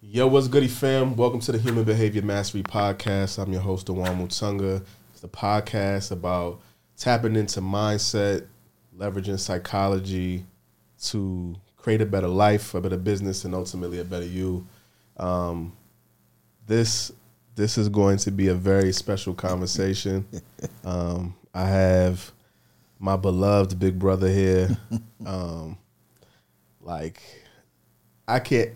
Yo, what's goody fam? Welcome to the Human Behavior Mastery Podcast. I'm your host, Dewane Mutunga. It's the podcast about tapping into mindset, leveraging psychology to create a better life, a better business, and ultimately a better you. Um, this this is going to be a very special conversation. Um, I have my beloved big brother here. Um, like, I can't.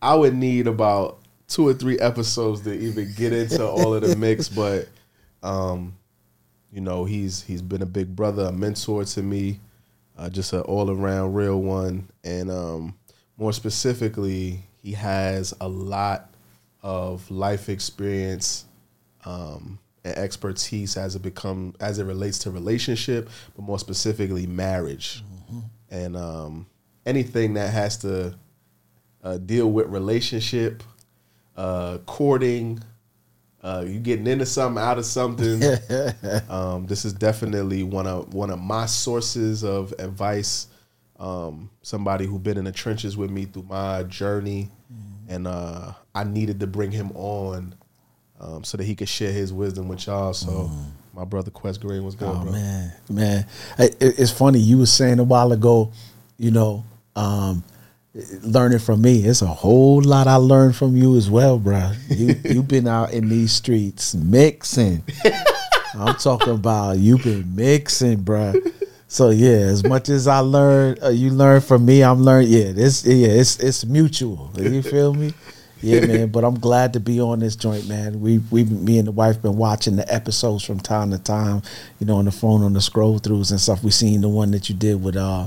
I would need about two or three episodes to even get into all of the mix, but um, you know, he's he's been a big brother, a mentor to me, uh, just an all around real one, and um, more specifically, he has a lot of life experience um, and expertise as it become as it relates to relationship, but more specifically marriage, mm-hmm. and um, anything that has to uh, deal with relationship, uh, courting, uh, you getting into something out of something. um, this is definitely one of one of my sources of advice. Um, somebody who's been in the trenches with me through my journey, mm-hmm. and uh, I needed to bring him on um, so that he could share his wisdom with y'all. So. Mm. My brother Quest Green was good, oh, bro. Man, man, it, it's funny. You were saying a while ago, you know, um, learning from me. It's a whole lot I learned from you as well, bro. You you've been out in these streets mixing. I'm talking about you've been mixing, bro. So yeah, as much as I learned, uh, you learn from me. I'm learning. Yeah, this yeah, it's it's mutual. You feel me? Yeah, man. But I'm glad to be on this joint, man. We we me and the wife been watching the episodes from time to time. You know, on the phone on the scroll throughs and stuff. We seen the one that you did with uh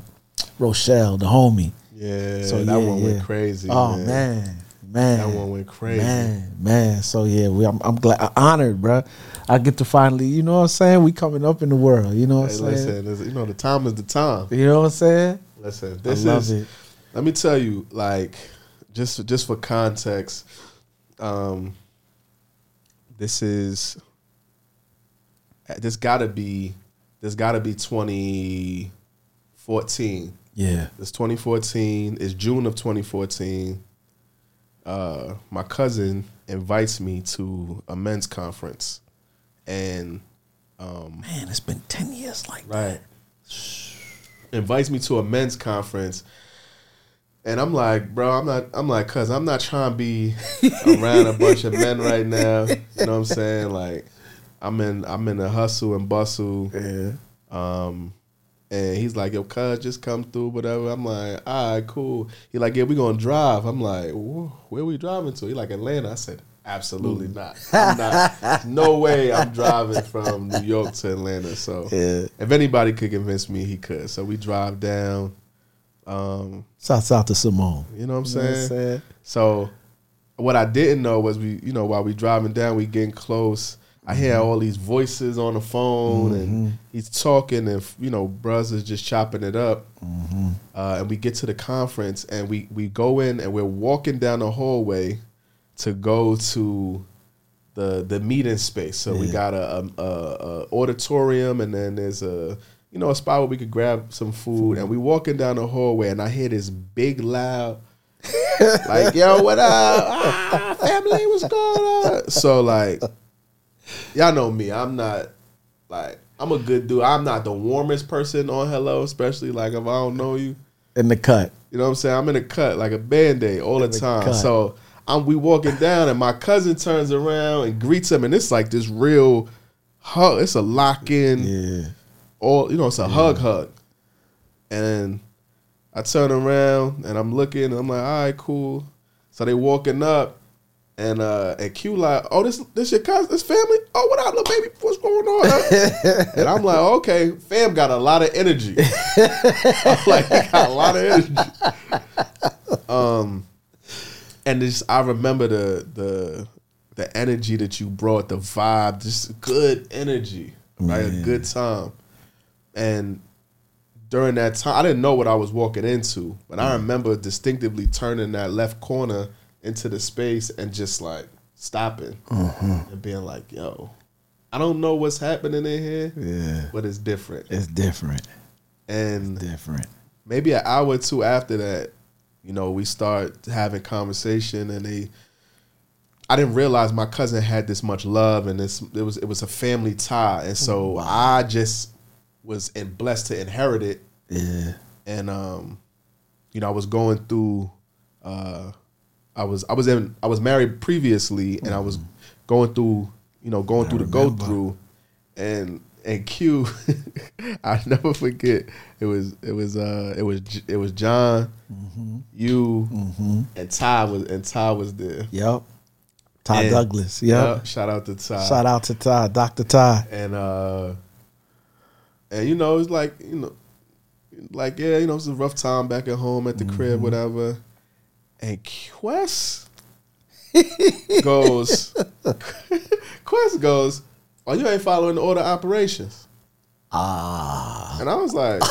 Rochelle, the homie. Yeah, so that yeah, one went crazy. Oh man. man. man, that one went crazy. Man, man. So yeah, we, I'm, I'm glad, I'm honored, bro. I get to finally, you know what I'm saying? We coming up in the world. You know what hey, I'm saying? Listen, you know the time is the time. You know what I'm saying? Listen, this is. It. Let me tell you, like, just just for context, um, this is. This got to be, this got to be 2014 yeah. It's 2014. It's June of 2014. Uh, my cousin invites me to a men's conference, and um, man, it's been 10 years like right. That. Invites me to a men's conference, and I'm like, bro, I'm not. I'm like, cuz I'm not trying to be around a bunch of men right now. You know what I'm saying? Like, I'm in. I'm in a hustle and bustle. Yeah. Um, and he's like, yo, cuz, just come through, whatever. I'm like, all right, cool. He like, yeah, we gonna drive. I'm like, where we driving to? He like, Atlanta. I said, absolutely mm. not. I'm not. no way I'm driving from New York to Atlanta. So yeah. if anybody could convince me, he could. So we drive down. Um, south south to Simone. You know what I'm saying? You know what I'm saying? So what I didn't know was we, you know, while we driving down, we getting close I hear all these voices on the phone, mm-hmm. and he's talking, and you know, Bruz is just chopping it up. Mm-hmm. Uh, and we get to the conference, and we we go in, and we're walking down the hallway to go to the the meeting space. So yeah. we got a, a, a, auditorium, and then there's a you know a spot where we could grab some food. And we walking down the hallway, and I hear this big loud. like yo, what up, ah, family? What's going on? So like, y'all know me. I'm not like I'm a good dude. I'm not the warmest person on Hello, especially like if I don't know you. In the cut. You know what I'm saying? I'm in a cut like a band-aid all the, the time. Cut. So I'm we walking down and my cousin turns around and greets him and it's like this real hug. It's a lock in. Yeah. All you know, it's a yeah. hug hug. And I turn around and I'm looking and I'm like, all right, cool. So they walking up and uh and Q like, oh this this your cousin, this family? Oh what up, little baby? What's going on? Huh? and I'm like, okay, fam got a lot of energy. I'm like, he got a lot of energy. Um and just I remember the the the energy that you brought, the vibe, just good energy, right? A good time. And during that time, I didn't know what I was walking into, but I remember distinctively turning that left corner into the space and just like stopping and being like, "Yo, I don't know what's happening in here, Yeah. but it's different." It's different. And Different. maybe an hour or two after that, you know, we start having conversation, and they. I didn't realize my cousin had this much love, and this it was it was a family tie, and so I just was and blessed to inherit it, Yeah. and um, you know, I was going through, uh, I was I was in I was married previously, and I was going through, you know, going through the go through, and and Q, I never forget. It was it was uh it was it was John, you, and Ty was and Ty was there. Yep. Ty And- Douglas. Yep. Yup, shout out to Ty. Shout out to Ty, Dr. Ty. and uh and you know it's like you know like yeah you know it's a rough time back at home at the Mm-hmm. crib whatever and quest goes quest goes oh you ain't following the order of operations ah and i was like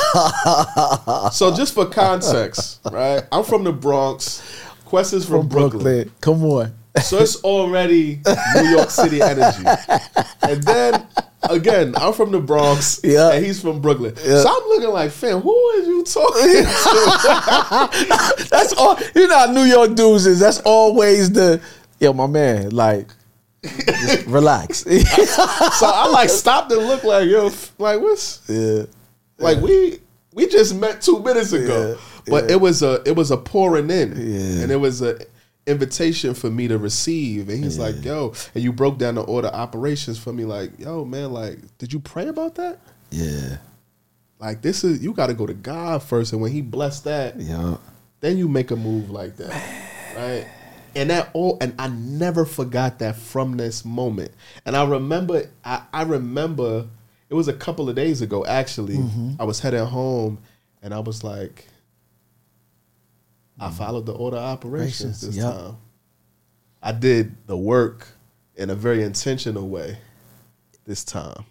so just for context right i'm from the bronx quest is from, From brooklyn. Brooklyn. Come on. So it's already New York City energy. And then again, I'm from the Bronx, Yeah. and he's from Brooklyn. So I'm looking like, fam, who is you talking to? That's all. You know how New York dudes is. That's always the yo, my man. Like, just relax. so I like stopped and looked like, yo, like what's yeah, like we we just met two minutes ago. Yeah, But it was a it was a pouring in, Yeah. and it was a invitation for me to receive. And he's like, yo, and you broke down the order operations for me, like, yo, man, like, did you pray about that? yeah, Like this is you got to go to God first, and when He blessed that, yeah. then you make a move like that, right? And that all, and I never forgot that from this moment. And I remember, I, I remember it was a couple of days ago. Actually, Mm-hmm. I was heading home, and I was like, I mm-hmm. followed the order of operations Operations, this yep. time. I did the work in a very intentional way this time.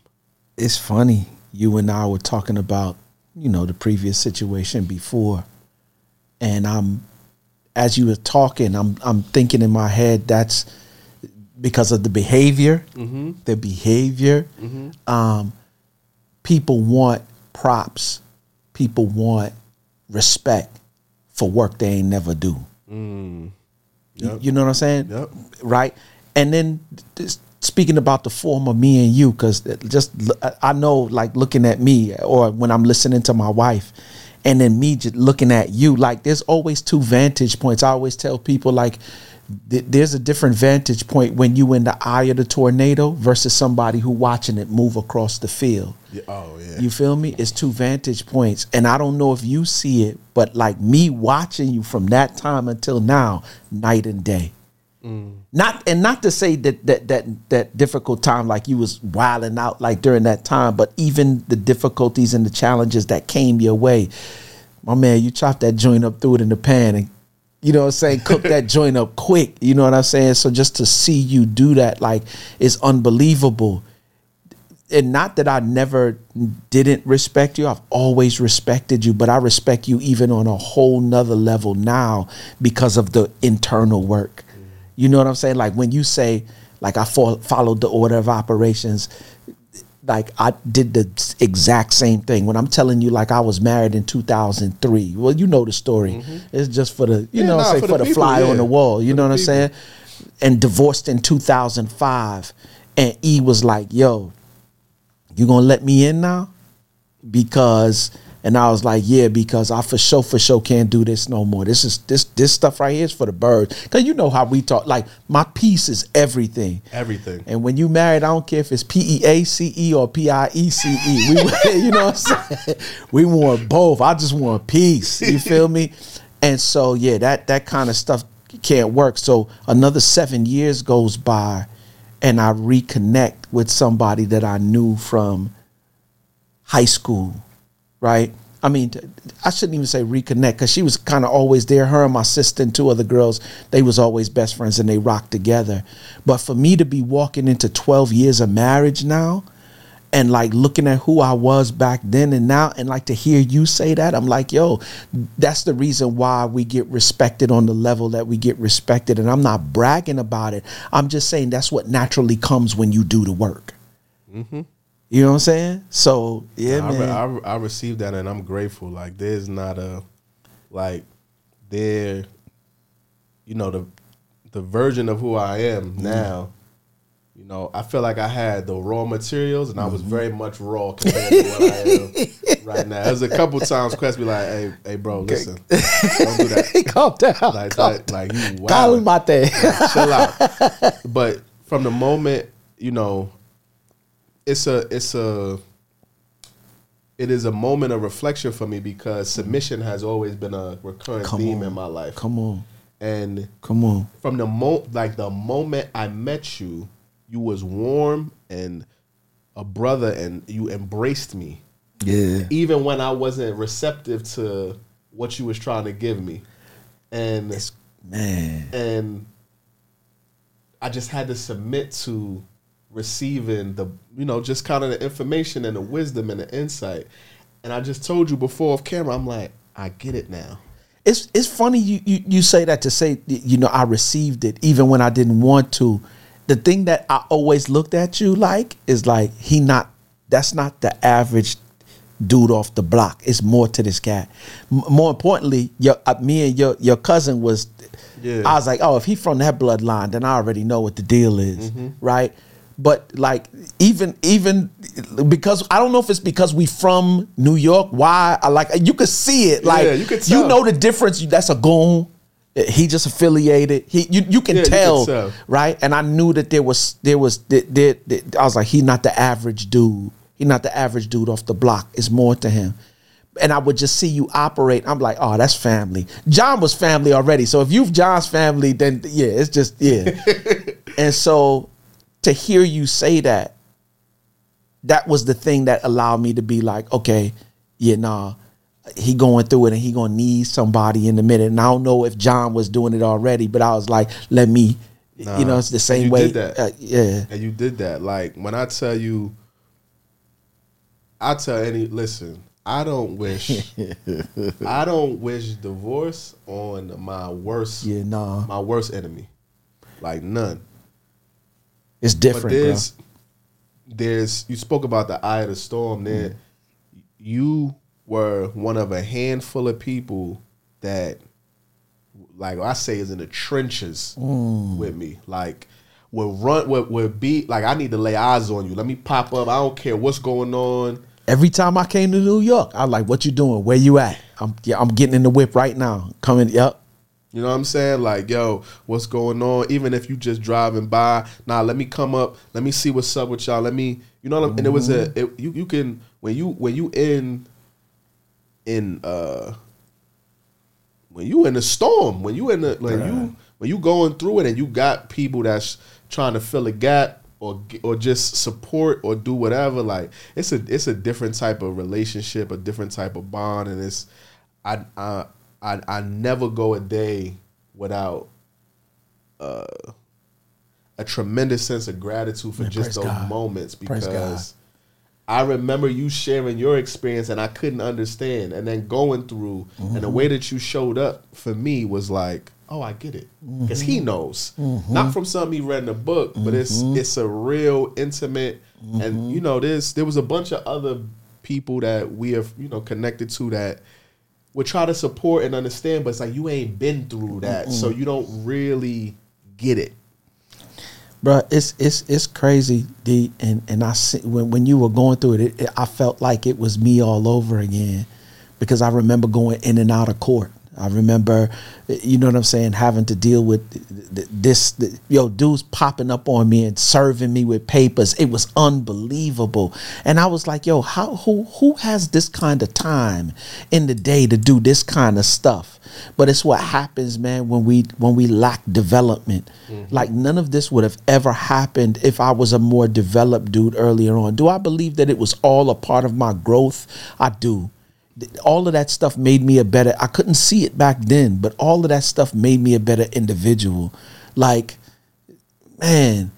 It's funny. You and I were talking about, you know, the previous situation before, and I'm, as you were talking, I'm I'm thinking in my head that's because of the behavior, mm-hmm. the behavior. Mm-hmm. Um, people want props. People want respect for work they ain't never do. Mm. You- Yep. You know what I'm saying? Yep. Right. And then this, speaking about the form of me and you, because just I know, like looking at me, or when I'm listening to my wife, and then me just looking at you, like there's always two vantage points. I always tell people like th- there's a different vantage point when you in the eye of the tornado versus somebody who watching it move across the field. Yeah, oh yeah. You feel me? It's two vantage points. And I don't know if you see it, but like me watching you from that time until now, night and day. Mm. Not and not to say that that that that difficult time like you was wilding out like during that time, but even the difficulties and the challenges that came your way. My man, you chopped that joint up, threw it in the pan and you know what I'm saying, cook that joint up quick. You know what I'm saying? So just to see you do that like is unbelievable and not that I never didn't respect you. I've always respected you, but I respect you even on a whole nother level now because of the internal work. You know what I'm saying? Like when you say, like I fo- followed the order of operations, like I did the exact same thing. When I'm telling you, like I was married in 2003. Well, you know the story. Mm-hmm. It's just for the, you Yeah, know, nah, I'm saying for for the the, people, fly yeah. on the wall. You For know what I'm saying? And divorced in 2005. And E was like, yo, you gonna let me in now? Because and I was like, yeah, because I for sure, for sure can't do this no more. This is this this stuff right here is for the birds. Cause you know how we talk. Like my piece is everything. Everything. And when you married, I don't care if it's P E A C E or P I E C E. We, you know what I'm saying? We want both. I just want peace. You feel me? And so yeah, that that kind of stuff can't work. So another seven years goes by, and I reconnect with somebody that I knew from high school, right? I mean, I shouldn't even say reconnect because she was kind of always there. Her and my sister and two other girls, they was always best friends and they rocked together. But for me to be walking into 12 years of marriage now and like looking at who I was back then and now and like to hear you say that, I'm like, yo, that's the reason why we get respected on the level that we get respected. And I'm not bragging about it. I'm just saying that's what naturally comes when you do the work. Mm-hmm. You know what I'm saying? So yeah, I, man. I, I received that and I'm grateful. Like there's not a like there, you know the the version of who I am Mm-hmm. now. You know, I feel like I had the raw materials and I Mm-hmm. was very much raw compared to what I am right now. There's a couple times Quest be like, "Hey, hey, bro, listen, don't do that." calm down. Like, calm that, like you Calm wild. mate. chill out. But from the moment, you know, it's a it's a it is a moment of reflection for me because submission has always been a recurrent Come theme on. in my life. Come on. And Come on. from the mo like the moment I met you, you was warm and a brother and you embraced me. Yeah. Even when I wasn't receptive to what you was trying to give me. And Man. and I just had to submit to receiving the you know just kind of the information and the wisdom and the insight. And I just told you before off camera, I'm like, I get it now. It's it's funny you, you you say that to say you know I received it even when I didn't want to. The thing that I always looked at you like is like he not that's not the average dude off the block. It's more to this cat. M- more importantly, your uh, me and your your cousin was. Yeah. I was like, oh, if he from that bloodline, then I already know what the deal is, right? But like even even because I don't know if it's because we from New York. Why? I like you could see it. Like Yeah, you could you know the difference. That's a goon. He just affiliated. He you, you can Yeah, you tell, tell. right? And I knew that there was there was there, there, there- I was like, he not the average dude. He not the average dude off the block. It's more to him. And I would just see you operate. I'm like, oh, that's family. John was family already. So if you've John's family, then yeah, it's just yeah. and so to hear you say that, that was the thing that allowed me to be like, okay, yeah, nah, he going through it and he gonna need somebody in a minute. And I don't know if John was doing it already, but I was like, let me, you know, it's the same you way. did that. uh, yeah, And you did that. Like when I tell you, I tell any listen. I don't wish. I don't wish divorce on my worst. yeah, nah, My worst enemy, like none. It's different, bro. there's, there's. You spoke about the eye of the storm. There, you were one of a handful of people that, like I say, is in the trenches mm. with me. Like, will run, will, will be like I need to lay eyes on you. Let me pop up. I don't care what's going on. Every time I came to New York, I like, what you doing? Where you at? I'm yeah, I'm getting in the whip right now. Coming, yep. You know what I'm saying? Like, yo, what's going on? Even if you just driving by, nah, let me come up. Let me see what's up with y'all. Let me, you know what I'm, and it was a, it, you, you can, when you, when you in, in, uh, when you in a storm, when you in the, when you, when you going through it and you got people that's trying to fill a gap or, or just support or do whatever, like it's a, it's a different type of relationship, a different type of bond. And it's, I, I, I, I never go a day without uh, a tremendous sense of gratitude for Man, just those God. moments because I remember you sharing your experience and I couldn't understand, and then going through and Mm-hmm. the way that you showed up for me was like, oh, I get it, because Mm-hmm. he knows, not from something he read in a book, but it's it's a real intimate, Mm-hmm. and you know, there's there was a bunch of other people that we have you know connected to that would try to support and understand, but it's like you ain't been through that, so you don't really get it. bro. It's it's it's crazy, D. And and I see, when when you were going through it, it, it, I felt like it was me all over again, because I remember going in and out of court. I remember, you know what I'm saying, having to deal with th- th- this, yo, dudes popping up on me and serving me with papers. It was unbelievable, and I was like, yo, how who who has this kind of time in the day to do this kind of stuff? But it's what happens, man, when we when we lack development. Mm-hmm. Like none of this would have ever happened if I was a more developed dude earlier on. Do I believe that it was all a part of my growth? I do. All of that stuff made me a better i couldn't see it back then but all of that stuff made me a better individual. Like man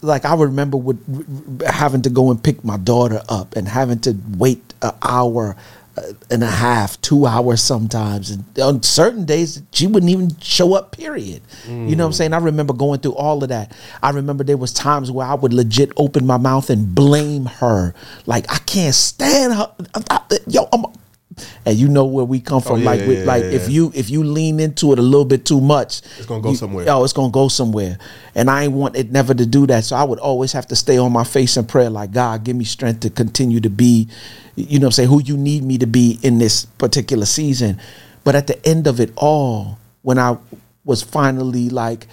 like i remember with having to go and pick my daughter up and having to wait an hour and a half, two hours sometimes. And on certain days, she wouldn't even show up, period. Mm. You know what I'm saying? I remember going through all of that. I remember there was times where I would legit open my mouth and blame her. Like, I can't stand her. I, I, yo, I'm, and you know where we come oh, from. Oh, yeah, like, with, yeah, like if you if you lean into it a little bit too much, it's gonna go you, somewhere. Oh, it's gonna go somewhere. And I ain't want it never to do that. So I would always have to stay on my face in prayer, like God, give me strength to continue to be, you know, say who you need me to be in this particular season. But at the end of it all, when I was finally like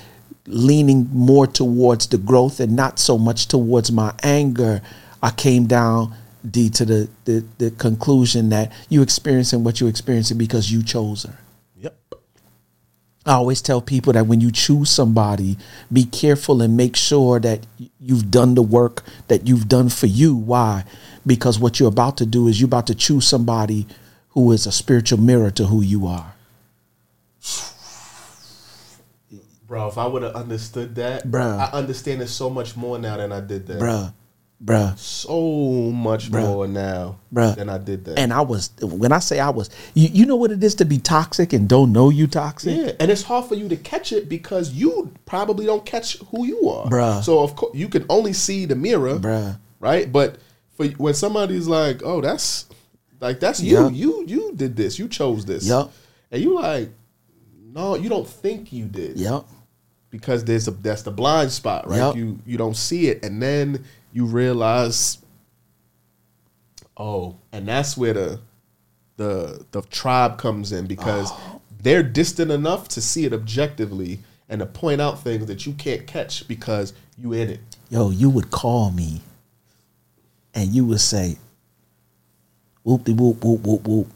leaning more towards the growth and not so much towards my anger, I came down D to the, the, the conclusion that you experiencing what you're experiencing because you chose her. Yep. I always tell people that when you choose somebody, be careful and make sure that you've done the work that you've done for you. Why? Because what you're about to do is you're about to choose somebody who is a spiritual mirror to who you are. Bro, if I would have understood that, Bruh. I understand it so much more now than I did that. Bruh, bruh. So much Bruh. more now Bruh. than I did that. And I was when I say I was, you, you know what it is to be toxic and don't know you toxic. yeah, and it's hard for you to catch it because you probably don't catch who you are, Bruh. So of course you can only see the mirror, Bruh. right? But for when somebody's like, "Oh, that's like that's you, Yup. you you did this, you chose this," Yup. and you like, no, you don't think you did, Yep. because there's a that's the blind spot, right? Yup. You you don't see it, and then you realize, oh, and that's where the the the tribe comes in because Oh. they're distant enough to see it objectively and to point out things that you can't catch because you in it. Yo, you would call me and you would say, whoop de whoop whoop whoop whoop.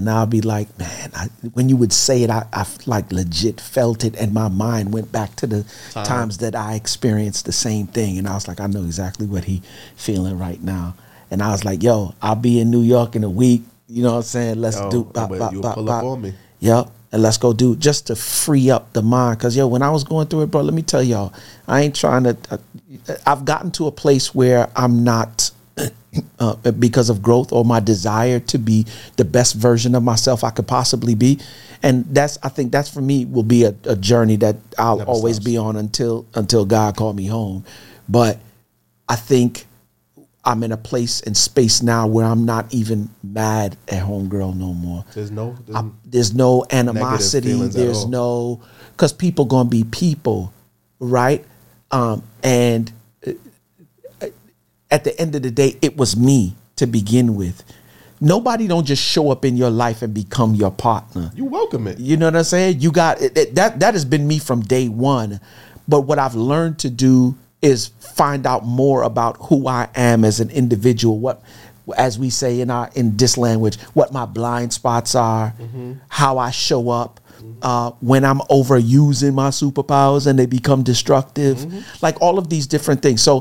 And I'll be like, man, I, when you would say it, I, I like legit felt it, and my mind went back to the Time. times that I experienced the same thing, and I was like, I know exactly what he feeling right now. And I was like, yo, I'll be in New York in a week. You know what I'm saying? Let's Yo, do. but you'll pull up on me. Yep. And let's go do just to free up the mind. Cause yo, when I was going through it, bro, let me tell y'all, I ain't trying to. Uh, I've gotten to a place where I'm not. Uh, because of growth or my desire to be the best version of myself I could possibly be, and that's I think that's for me will be a, a journey that I'll Never always stops. be on until until God called me home. But I think I'm in a place and space now where I'm not even mad at homegirl no more. There's no, there's, I- there's no animosity. There's no because people gonna be people, right? Um, and at the end of the day, it was me to begin with. Nobody don't just show up in your life and become your partner. you welcome it. You know what I'm saying? You got it, it- that. That has been me from day one. But what I've learned to do is find out more about who I am as an individual. What, as we say in our in this language, what my blind spots are, how I show up. Uh, when I'm overusing my superpowers and they become destructive, like all of these different things. So,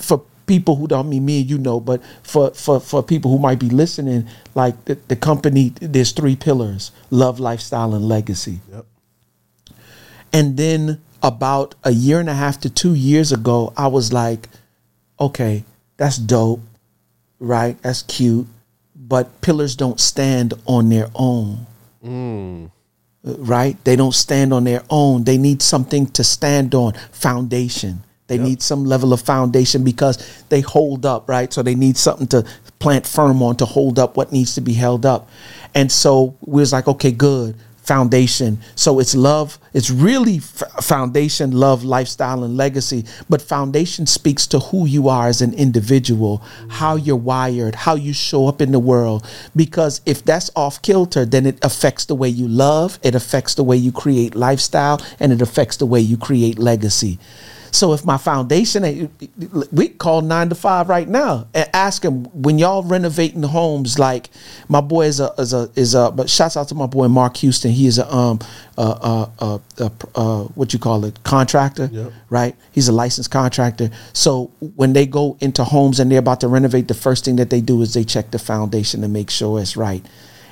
for people who don't mean me and you know, but for for for people who might be listening, like the, the company, there's three pillars: love, lifestyle, and legacy. Yep. And then about a year and a half to two years ago, I was like, okay, that's dope, right? That's cute, but pillars don't stand on their own. Uh, Right? They don't stand on their own. They need something to stand on, foundation. They need some level of foundation because they hold up, right? So they need something to plant firm on to hold up what needs to be held up. And so we was like, okay, good foundation. So it's love. It's really f- foundation, love, lifestyle, and legacy. But foundation speaks to who you are as an individual, how you're wired, how you show up in the world. Because if that's off kilter, then it affects the way you love, it affects the way you create lifestyle, and it affects the way you create legacy. So if my foundation we call nine to five right now and ask them when y'all renovating the homes. Like my boy is a is a is a. But shouts out to my boy Mark Houston. He is a um uh uh uh, uh, uh what you call it contractor, Yep. right? He's a licensed contractor. So when they go into homes and they're about to renovate, the first thing that they do is they check the foundation to make sure it's right.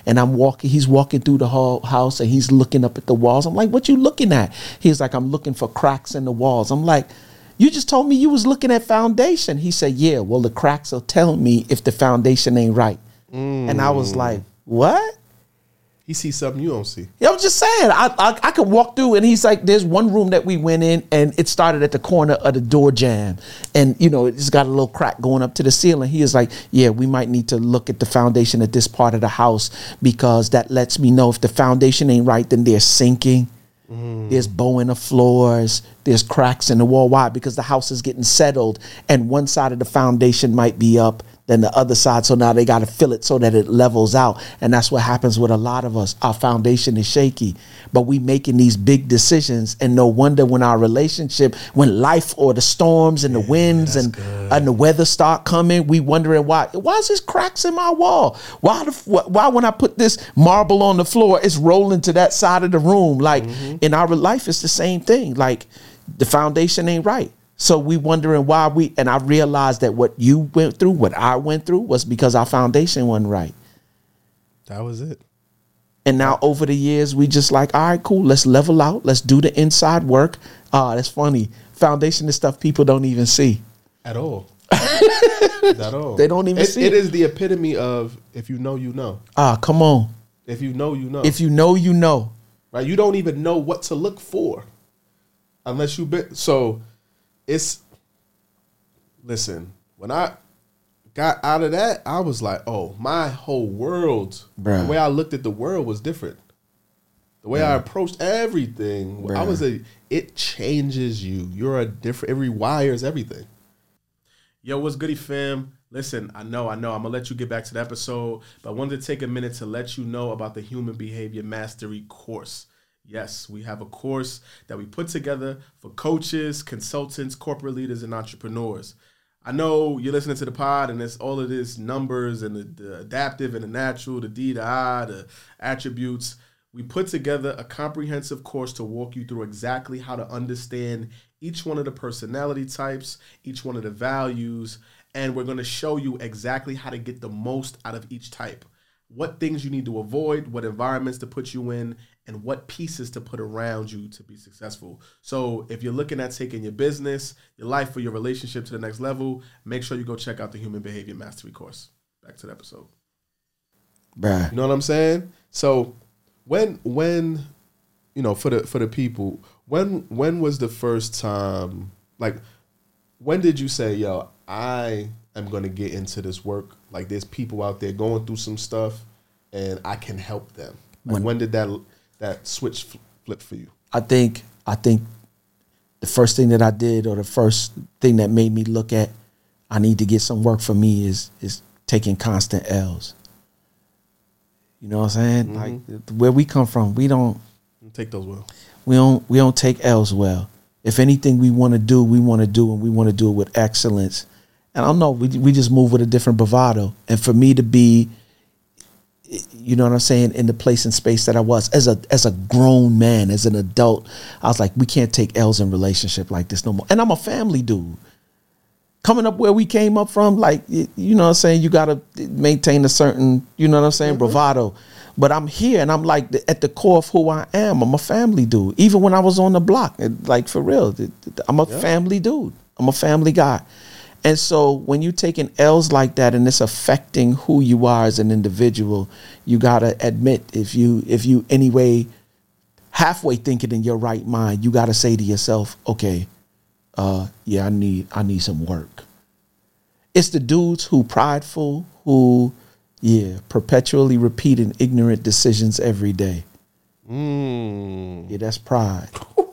And I'm walking, he's walking through the whole house and he's looking up at the walls. I'm like, what you looking at? He's like, I'm looking for cracks in the walls. I'm like, you just told me you was looking at foundation. He said, yeah, well, the cracks will tell me if the foundation ain't right. And I was mm. like, what? He sees something you don't see. Yeah, I'm just saying. I, I I could walk through, and he's like, "There's one room that we went in, and it started at the corner of the door jamb, and you know it's got a little crack going up to the ceiling." He is like, "Yeah, we might need to look at the foundation at this part of the house because that lets me know if the foundation ain't right, then they're sinking." Mm. There's bow in the floors. There's cracks in the wall. Why? Because the house is getting settled, and one side of the foundation might be up than the other side. So now they got to fill it so that it levels out, and that's what happens with a lot of us. Our foundation is shaky, but we making these big decisions, and no wonder when our relationship, when life or the storms and the winds and and the weather start coming, we wondering why. Why is this cracks in my wall? Why the why when I put this marble on the floor, it's rolling to that side of the room? Like mm-hmm. in our life, it's the same thing. Like the foundation ain't right. So we wondering why we and I realized that what you went through, what I went through, was because our foundation wasn't right. That was it. And now over the years, we just like, all right, cool, let's level out, let's do the inside work. Ah, that's funny. Foundation is stuff people don't even see. At all. At all. They don't even it, see it it. is the epitome of if you know, you know. Ah, come on. If you know, you know. If you know, you know. right? You don't even know what to look for unless you been. So it's listen. When I got out of that, I was like, oh, my whole world, Bruh. the way I looked at the world was different. The way I approached everything, I Bruh. was a. It changes you. You're a different. It rewires everything. Yo, what's goody fam? Listen, I know, I know, I'm gonna let you get back to the episode, but I wanted to take a minute to let you know about the Human Behavior Mastery course. Yes, we have a course that we put together for coaches, consultants, corporate leaders, and entrepreneurs. I know you're listening to the pod and it's all of this numbers and the, the adaptive and the natural, the D, the I, the attributes. We put together a comprehensive course to walk you through exactly how to understand each one of the personality types, each one of the values, and we're going to show you exactly how to get the most out of each type. What things you need to avoid, what environments to put you in, and what pieces to put around you to be successful. So, if you're looking at taking your business, your life, or your relationship to the next level, make sure you go check out the Human Behavior Mastery course. Back to the episode. Bruh. You know what I'm saying? So when when you know for the for the people, when when was the first time like when did you say, yo, I am gonna get into this work? Like there's people out there going through some stuff and I can help them. Like when, When- did that that switch fl- flip for you? I think I think the first thing that I did or the first thing that made me look at I need to get some work for me is is taking constant L's. You know what I'm saying? Mm-hmm. Like where we come from, we don't Take those well. we don't we don't take L's well. If anything we want to do, we want to do and we want to do it with excellence. And I don't know, we we just move with a different bravado. And for me to be you know what I'm saying, in the place and space that I was as a as a grown man, as an adult, I was like, we can't take L's in relationship like this no more. And I'm a family dude. Coming up where we came up from, like you know what I'm saying, you gotta maintain a certain, you know what I'm saying, mm-hmm. bravado. But I'm here and I'm like at the core of who I am. I'm a family dude. Even when I was on the block, like for real, I'm a family dude. I'm a family guy. And so when you're taking L's like that and it's affecting who you are as an individual, you gotta admit if you if you anyway halfway thinking in your right mind, you gotta say to yourself, okay, uh, yeah, I need I need some work. It's the dudes who prideful, who yeah, perpetually repeating ignorant decisions every day. Mm, Yeah, that's pride.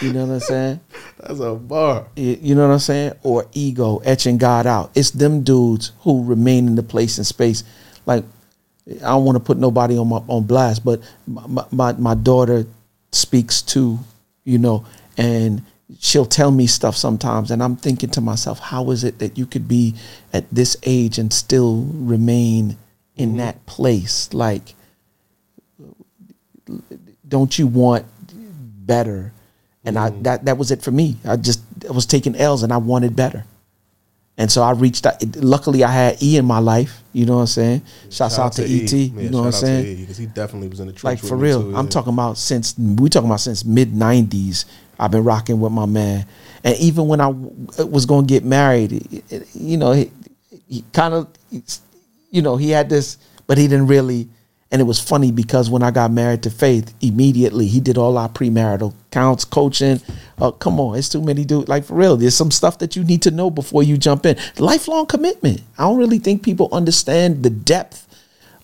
you know what I'm saying? that's a bar. You you know what I'm saying? Or ego, etching God out. It's them dudes who remain in the place and space. Like, I don't want to put nobody on my on blast, but my, my my daughter speaks too, you know, and she'll tell me stuff sometimes and i'm thinking to myself how is it that you could be at this age and still remain in mm-hmm. that place like don't you want better and i mm. that that was it for me i just I was taking l's and i wanted better and so I reached out. Luckily, I had E in my life. You know what I'm saying? Shouts out, to, ET. Yeah, you know what I'm shout saying? E, because he definitely was in the trench like for real. too, I'm yeah. talking about since we talking about since mid '90s. I've been rocking with my man, and even when I w- uh, was going to get married, it- it- you know, he, he kind of, you know, he had this, but he didn't really. And it was funny because when I got married to Faith, immediately he did all our premarital counts, coaching. Uh, come on, it's too many dudes. Like for real, there's some stuff that you need to know before you jump in. Lifelong commitment. I don't really think people understand the depth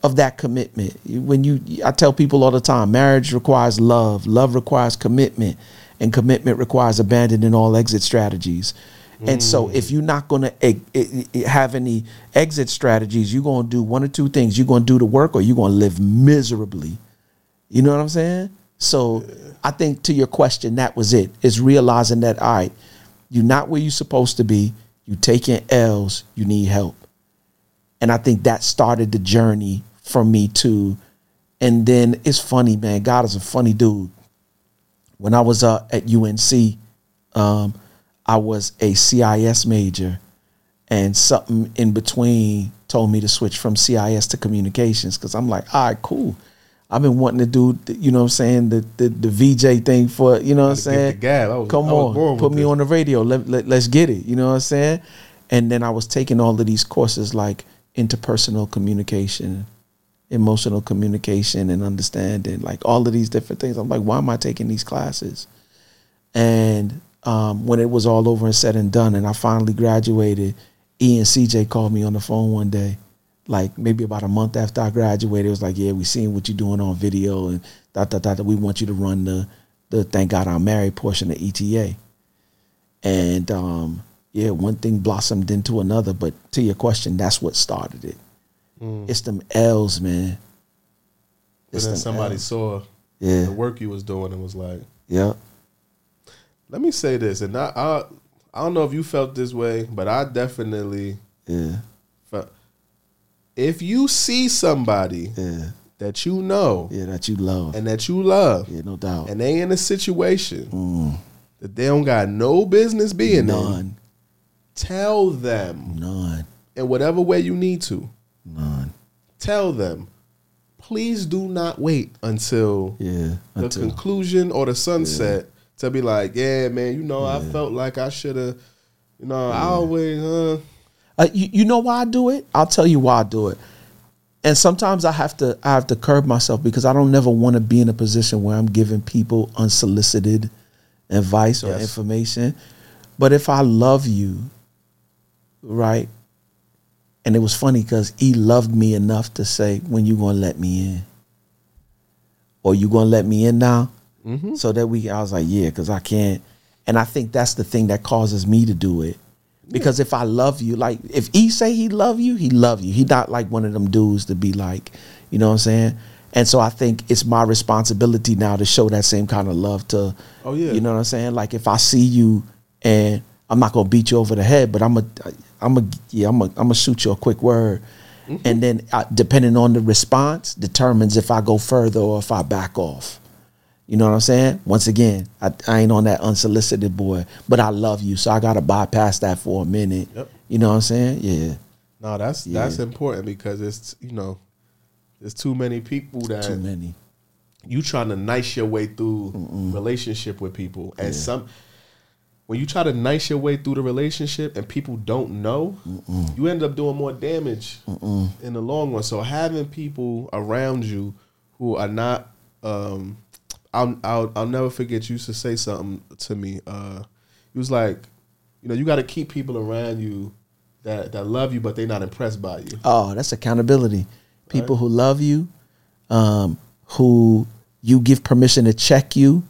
of that commitment. When you, I tell people all the time, marriage requires love, love requires commitment, and commitment requires abandoning all exit strategies. And so, if you're not going to have any exit strategies, you're going to do one or two things. You're going to do the work, or you're going to live miserably. You know what I'm saying? So, I think to your question, that was it. Is realizing that all right, you're not where you're supposed to be. You're taking L's. You need help and I think that started the journey for me too. And then it's funny, man. God is a funny dude. When I was uh, at UNC, um, I was a CIS major, and something in between told me to switch from CIS to communications because I'm like, all right, cool. I've been wanting to do, the- you know what I'm saying, the the, the VJ thing for, you know what I'm saying? the gab. I was- Come on, put me this. on the radio. Let, let, let's get it. You know what I'm saying? And then I was taking all of these courses like interpersonal communication, emotional communication, and understanding, like all of these different things. I'm like, why am I taking these classes? And um, when it was all over and said and done, and I finally graduated, E and CJ called me on the phone one day, like maybe about a month after I graduated. It was like, yeah, we seen what you're doing on video, and that that that. We want you to run the the thank God I'm married portion of ETA. And um, yeah, one thing blossomed into another. But to your question, that's what started it. It's them L's, man. But then somebody L's. saw Yeah. the work you was doing and was like, Yeah. Let me say this, and I, I, I don't know if you felt this way, but I definitely Yeah. felt. If you see somebody Yeah. that you know Yeah. That you love. and that you love, yeah, no doubt. and they in a situation mm. that they don't got no business being in, tell them None. in whatever way you need to. None. Tell them, please do not wait until Yeah. the Until, conclusion or the sunset to be like, yeah, man, you know, I felt like I should have, you know, I always, uh, Uh, you, you know why I do it? I'll tell you why I do it. And sometimes I have to I have to curb myself because I don't never want to be in a position where I'm giving people unsolicited advice or Yes. information. But if I love you, right? And it was funny because he loved me enough to say, "When you gonna let me in? Or you gonna let me in now?" So that we, I was like, "Yeah," because I can't. And I think that's the thing that causes me to do it. Because if I love you, like if he say he love you, he love you. He not like one of them dudes to be like, you know what I'm saying? And so I think it's my responsibility now to show that same kind of love to, Oh, yeah. you know what I'm saying? Like if I see you and I'm not gonna beat you over the head, but I'm a, I'm a, yeah, I'm a, I'm gonna shoot you a quick word, Mm-hmm. and then uh, depending on the response determines if I go further or if I back off. You know what I'm saying? Once again, I, I ain't on that unsolicited boy, but I love you, so I gotta bypass that for a minute. Yep. You know what I'm saying? Yeah. no, that's Yeah. that's important because it's you know, there's too many people that Too many. you trying to nice your way through relationship with people, and some when you try to nice your way through the relationship and people don't know, you end up doing more damage in the long run. So having people around you who are not, um, I'll, I'll I'll never forget. You used to say something to me. Uh, he was like, you know, you got to keep people around you that that love you, but they're not impressed by you. Oh, that's accountability. People who love you, um, who you give permission to check you.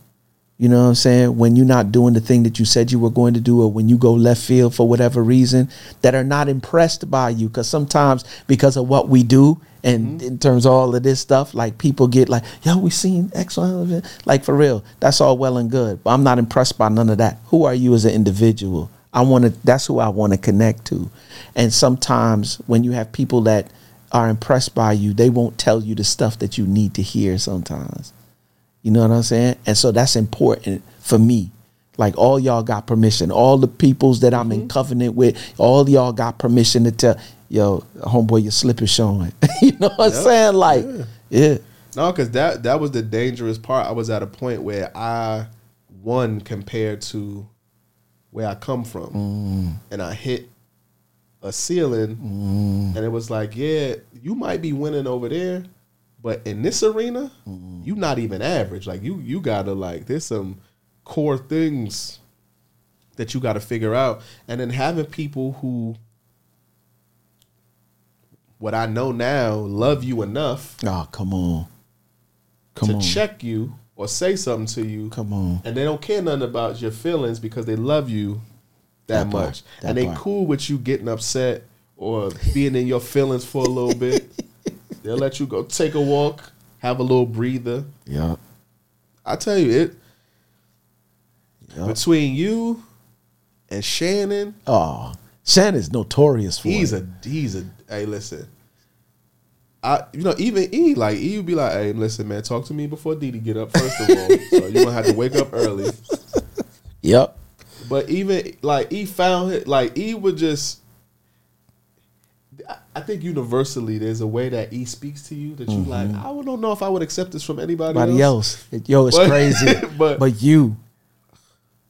You know what I'm saying? When you're not doing the thing that you said you were going to do, or when you go left field for whatever reason, that are not impressed by you. Because sometimes, because of what we do And mm-hmm. in terms of all of this stuff, like people get like, yo, we seen X, Y, and Z." like for real. That's all well and good, but I'm not impressed by none of that. Who are you as an individual? I want to. That's who I want to connect to. And sometimes when you have people that are impressed by you, they won't tell you the stuff that you need to hear. Sometimes, you know what I'm saying. And so that's important for me. Like all y'all got permission. All the peoples that I'm in mm-hmm. covenant with, all y'all got permission to tell, yo, homeboy, your slip is showing. you know what I'm saying? Like, yeah. No, because that that was the dangerous part. I was at a point where I won compared to where I come from, mm. and I hit a ceiling, mm. and it was like, yeah, you might be winning over there, but in this arena, mm. you not even average. Like you, you gotta like, there's some core things that you got to figure out, and then having people who. What I know now, love you enough Oh, come on. Come to on. check you or say something to you, Come on. and they don't care nothing about your feelings because they love you that, That part, much, that and they part. cool with you getting upset or being in your feelings for a little bit. They'll let you go take a walk, have a little breather. Yeah. I tell you it Yeah. between you and Shannon. Oh, Shannon's notorious for He's it. a he's a hey listen. I you know even E like E would be like hey listen man talk to me before Didi get up first of all so you gonna have to wake up early Yep. But even like E found it, like E would just. I- I think universally there's a way that E speaks to you that you like. Mm-hmm. I don't know if I would accept this from anybody, Everybody else. else. Yo, it's But- crazy. but- but, you.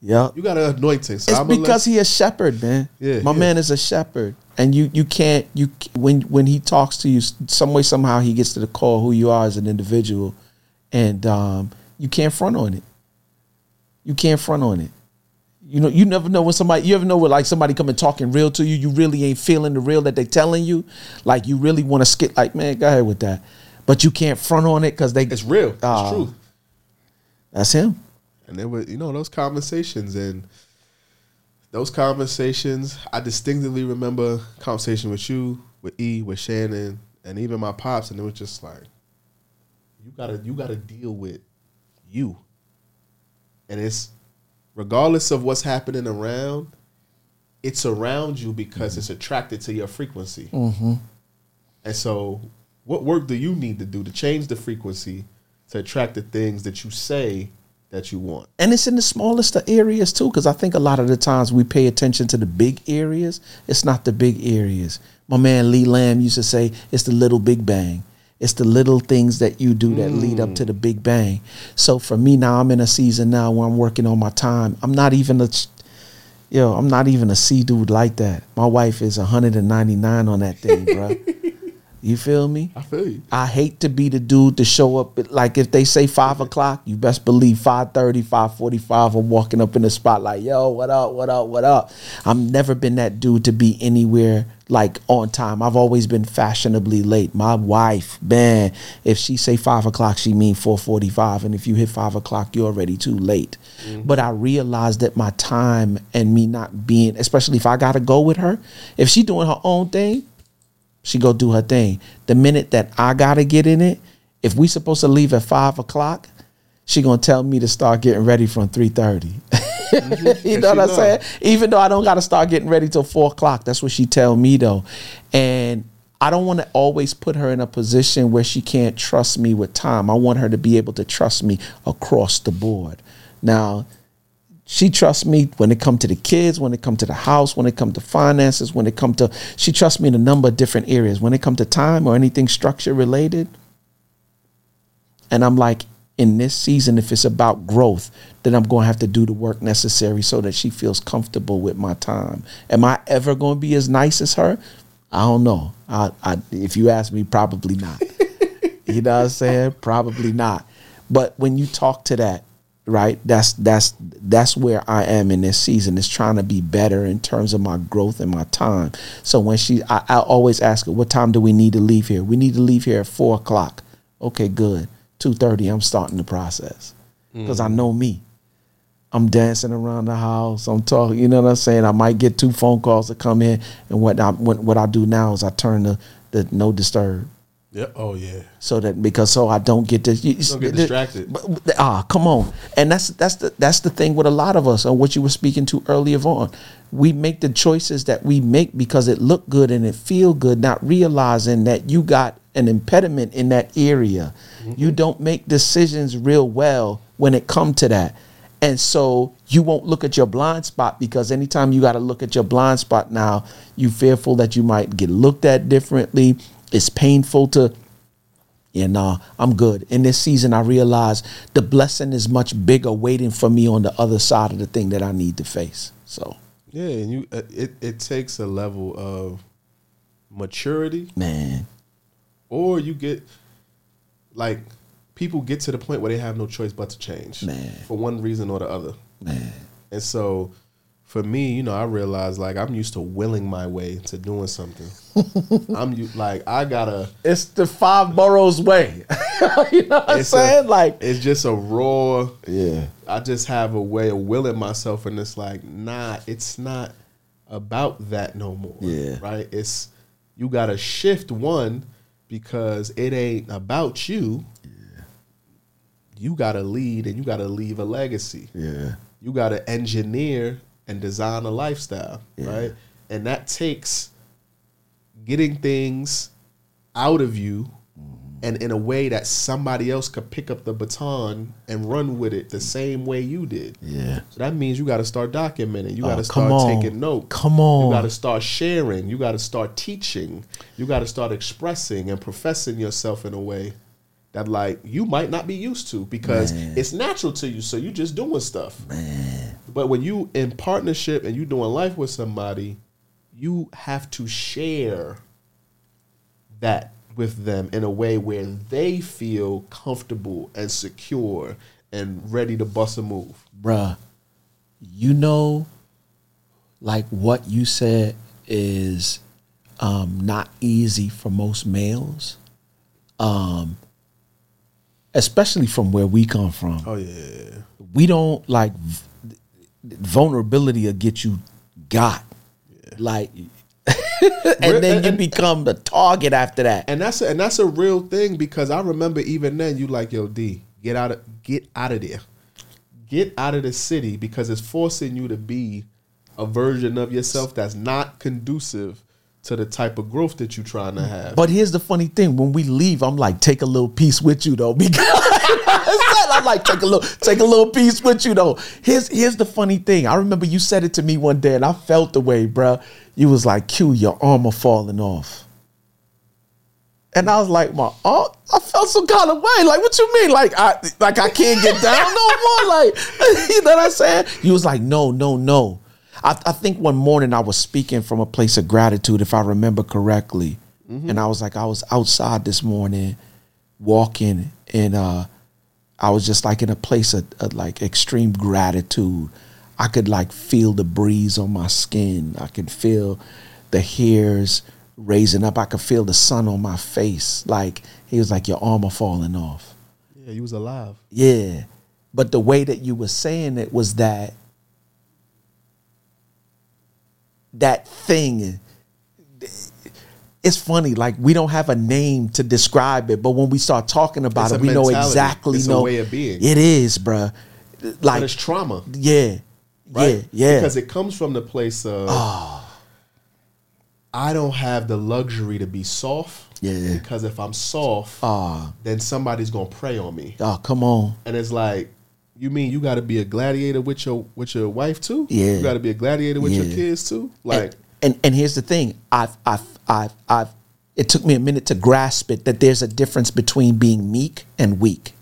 Yep. You got an anointing, so it's I'm because he a shepherd, man. Yeah, my yeah. man is a shepherd, and you you can't you when when he talks to you some way somehow he gets to the core who you are as an individual, and um, you can't front on it. You can't front on it. You know, you never know when somebody you ever know when like somebody coming talking real to you, you really ain't feeling the real that they telling you. Like you really want to skip like, man, go ahead with that. But you can't front on it because they It's real. It's Ah. true. That's him. And there were, you know, those conversations and those conversations. I distinctly remember conversation with you, with E, with Shannon, and even my pops, and it was just like, you gotta, you gotta deal with you. And it's regardless of what's happening around, it's around you because it's attracted to your frequency. Mm-hmm. And so, what work do you need to do to change the frequency to attract the things that you say that you want? and it's in the smallest of areas too because i think a lot of the times we pay attention to the big areas. It's not the big areas. My man lee lamb used to say it's the little big bang. It's the little things that you do that lead up to the big bang. So for me now i'm in a season now where i'm working on my time. I'm not even a yo i'm not even a c dude like that. My wife is 199 on that thing bro you feel me I feel you. I hate to be the dude to show up. at- Like if they say five o'clock, you best believe 5.30, 5.45, I'm walking up in the spot like, yo, what up, what up, what up? I've never been that dude to be anywhere like on time. I've always been fashionably late. My wife, man, if she say five o'clock, she mean 4.45. And if you hit five o'clock, you're already too late. Mm-hmm. But I realized that my time and me not being, especially if I got to go with her, if she doing her own thing, she go do her thing. The minute that I gotta get in it, if we supposed to leave at five o'clock, she gonna tell me to start getting ready from three thirty. you know what I'm saying? Even though I don't gotta start getting ready till four o'clock. That's what she tell me though. And I don't want to always put her in a position where she can't trust me with time. I want her to be able to trust me across the board. Now, she trusts me when it come to the kids, when it come to the house, when it come to finances, when it come to she trusts me in a number of different areas. When it come to time or anything structure related. And I'm like, in this season, if it's about growth, then I'm going to have to do the work necessary so that she feels comfortable with my time. Am I ever going to be as nice as her? I don't know. I, I, if you ask me, probably not. you know what I'm saying? Probably not. But when you talk to that, right? That's that's that's where I am in this season. Is trying to be better in terms of my growth and my time. So when she, I, I always ask her, "What time do we need to leave here? We need to leave here at four o'clock." Okay, good. Two thirty. I'm starting the process because I mm. know me. I'm dancing around the house. I'm talking. You know what I'm saying? I might get two phone calls to come in, and what I what, what I do now is I turn the the no disturb. Yeah. Oh yeah. so that because so I don't get this. You, Don't get distracted. Ah, come on, and that's that's the that's the thing with a lot of us, on what you were speaking to earlier on. We make the choices that we make because it look good and it feel good, not realizing that you got an impediment in that area. You don't make decisions real well when it come to that. And so you won't look at your blind spot because anytime you got to look at your blind spot now, you fearful that you might get looked at differently. It's painful to and uh, I'm good. In this season, I realize the blessing is much bigger waiting for me on the other side of the thing that I need to face. So, Yeah, and you uh, it it takes a level of maturity, man, or you get like people get to the point where they have no choice but to change, Man. for one reason or the other. man, And so, for me, you know, I realized like I'm used to willing my way to doing something. I'm like I gotta. it's the five boroughs way. you know what I'm It's a- saying? like, It's just a raw. yeah, I just have a way of willing myself, and it's like, nah, it's not about that no more. Yeah. Right? It's you gotta shift one because it ain't about you. Yeah. You gotta lead and you gotta leave a legacy. yeah, You gotta engineer and design a lifestyle. Yeah. Right? And that takes getting things out of you mm-hmm. and in a way that somebody else could pick up the baton and run with it the same way you did. yeah. So that means you got to start documenting. You got Oh, to start on. taking notes. Come on. You got to start sharing. You got to start teaching. You got to start expressing and professing yourself in a way that like you might not be used to because Man. it's natural to you. So you're just doing stuff. Man, But when you in partnership and you doing life with somebody, you have to share that with them in a way where they feel comfortable and secure and ready to bust a move. bruh, you know, like what you said is um, not easy for most males, um, especially from where we come from. Oh yeah. we don't like v- vulnerability will get you got like and then you become the target after that And that's a, and that's a real thing because I remember even then you like yo D get out of get out of there, get out of the city because it's forcing you to be a version of yourself that's not conducive to the type of growth that you're trying to mm. have. but here's the funny thing when we leave i'm like take a little piece with you though because i'm like take a little take a little piece with you though here's here's the funny thing i remember you said it to me one day and i felt the way bruh you was like q your armor falling off And I was like, my oh, I felt some kind of way. Like, what you mean? Like, I like I can't get down no more. Like, you know what I'm saying? You was like, no, no, no. I, I think one morning I was speaking from a place of gratitude, if I remember correctly. And I was like, I was outside this morning walking and uh I was just like in a place of, of like extreme gratitude. I could like feel the breeze on my skin. I could feel the hairs raising up. I could feel the sun on my face. Like he was like, Your armor falling off. Yeah, you was alive. Yeah. But the way that you were saying it was that that thing it's funny like we don't have a name to describe it but when we start talking about It's it we know mentality. exactly It's a know way of being. it is bruh But like it's trauma, yeah right? yeah yeah Because it comes from the place of I don't have the luxury to be soft. Yeah. Because if I'm soft, Ah. then somebody's gonna prey on me. oh come on And it's like, you mean you got to be a gladiator with your with your wife too? Yeah. You got to be a gladiator with your kids too. Like, and, and and here's the thing I've I've I've I've it took me a minute to grasp it that there's a difference between being meek and weak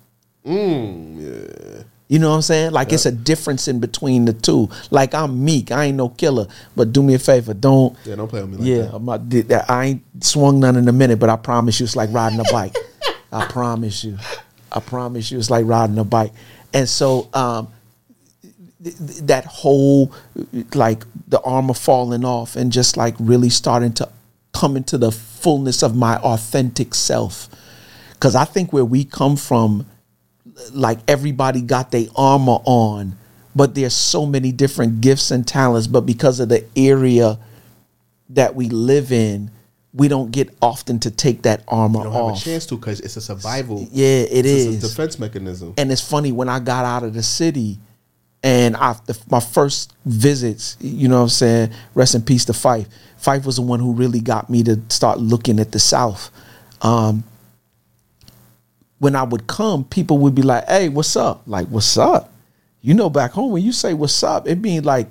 mm, yeah, You know what I'm saying? Like it's a difference in between the two. Like I'm meek, I ain't no killer, but do me a favor, don't. yeah, don't play with me like yeah, that. I'm not, did that. I ain't swung none in a minute, but I promise you, it's like riding a bike. I promise you, I promise you, it's like riding a bike. And so, um, th- th- that whole like the armor falling off and just like really starting to come into the fullness of my authentic self. Because I think where we come from, like everybody got their armor on, but there's so many different gifts and talents. But because of the area that we live in, we don't get often to take that armor You don't have a chance to because it's a survival. Yeah, it it's is. a defense mechanism. and it's funny when I got out of the city and I, my first visits, you know what I'm saying? Rest in peace to Fife. Fife was the one who really got me to start looking at the South. Um, when I would come, people would be like, hey, what's up? Like, what's up? You know, back home, when you say what's up, it means like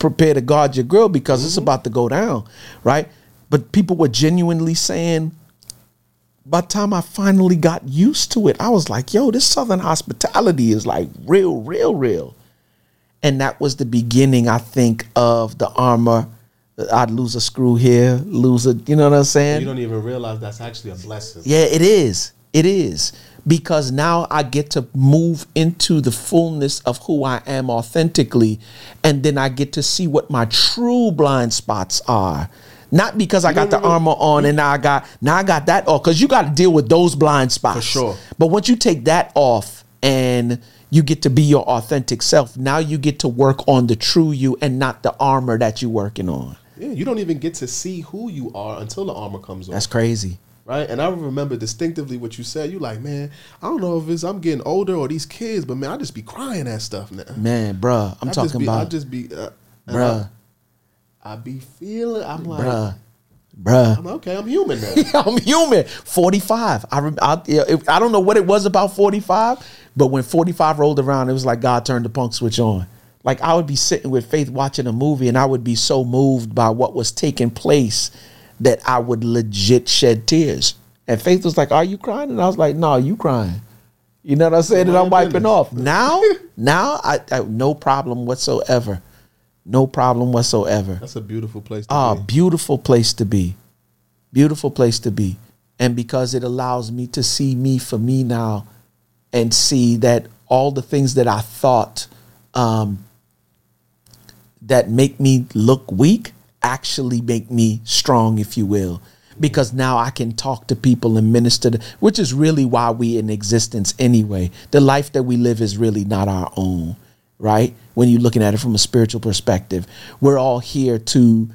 prepare to guard your grill because it's about to go down, right? But people were genuinely saying, by the time I finally got used to it, I was like, yo, this Southern hospitality is like real, real, real. And that was the beginning, I think, of the armor. I'd lose a screw here, lose a, you know what I'm saying? You don't even realize that's actually a blessing. Yeah, it is. It is. Because now I get to move into the fullness of who I am authentically. And then I get to see what my true blind spots are. Not because I got the armor on and now I got now I got that off. Because you got to deal with those blind spots. For sure. But once you take that off and you get to be your authentic self, now you get to work on the true you and not the armor that you're working on. Yeah, you don't even get to see who you are until the armor comes on. That's crazy. right? And I remember distinctively what you said. You like, man, I don't know if it's I'm getting older or these kids, but man, I just be crying at stuff now. Man, bruh, I'm I talking be, I about just be, uh, bruh, I, I be feeling. I'm like, bruh, bruh. I'm like, okay, I'm human now. I'm human. 45. I, rem- I, I don't know what it was about 45, but when 45 rolled around, it was like God turned the punk switch on. Like I would be sitting with Faith watching a movie and I would be so moved by what was taking place that I would legit shed tears. And Faith was like, Are you crying? And I was like, No, you crying. You know what I'm saying? And I'm wiping goodness. off. Now, now I, I no problem whatsoever. No problem whatsoever. That's a beautiful place to Ah, be. beautiful place to be. Beautiful place to be. And because it allows me to see me for me now and see that all the things that I thought um, that make me look weak actually make me strong, if you will. Because now I can talk to people and minister, to, which is really why we in existence anyway. The life that we live is really not our own, right? When you're looking at it from a spiritual perspective, we're all here to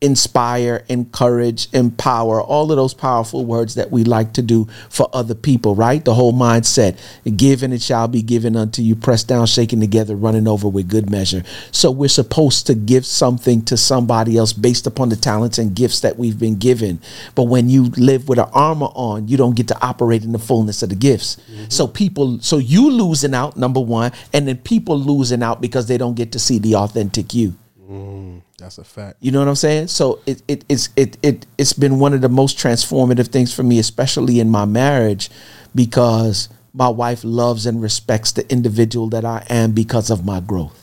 inspire, encourage, empower, all of those powerful words that we like to do for other people, right? The whole mindset give and it shall be given unto you, pressed down, shaken together, running over with good measure. So we're supposed to give something to somebody else based upon the talents and gifts that we've been given. But when you live with an armor on, you don't get to operate in the fullness of the gifts. Mm-hmm. So people, so you losing out, number one, and then people losing out because they don't get to see the authentic you. Mm. That's a fact. You know what I'm saying? So it, it it's it it it's been one of the most transformative things for me, especially in my marriage, because my wife loves and respects the individual that I am because of my growth.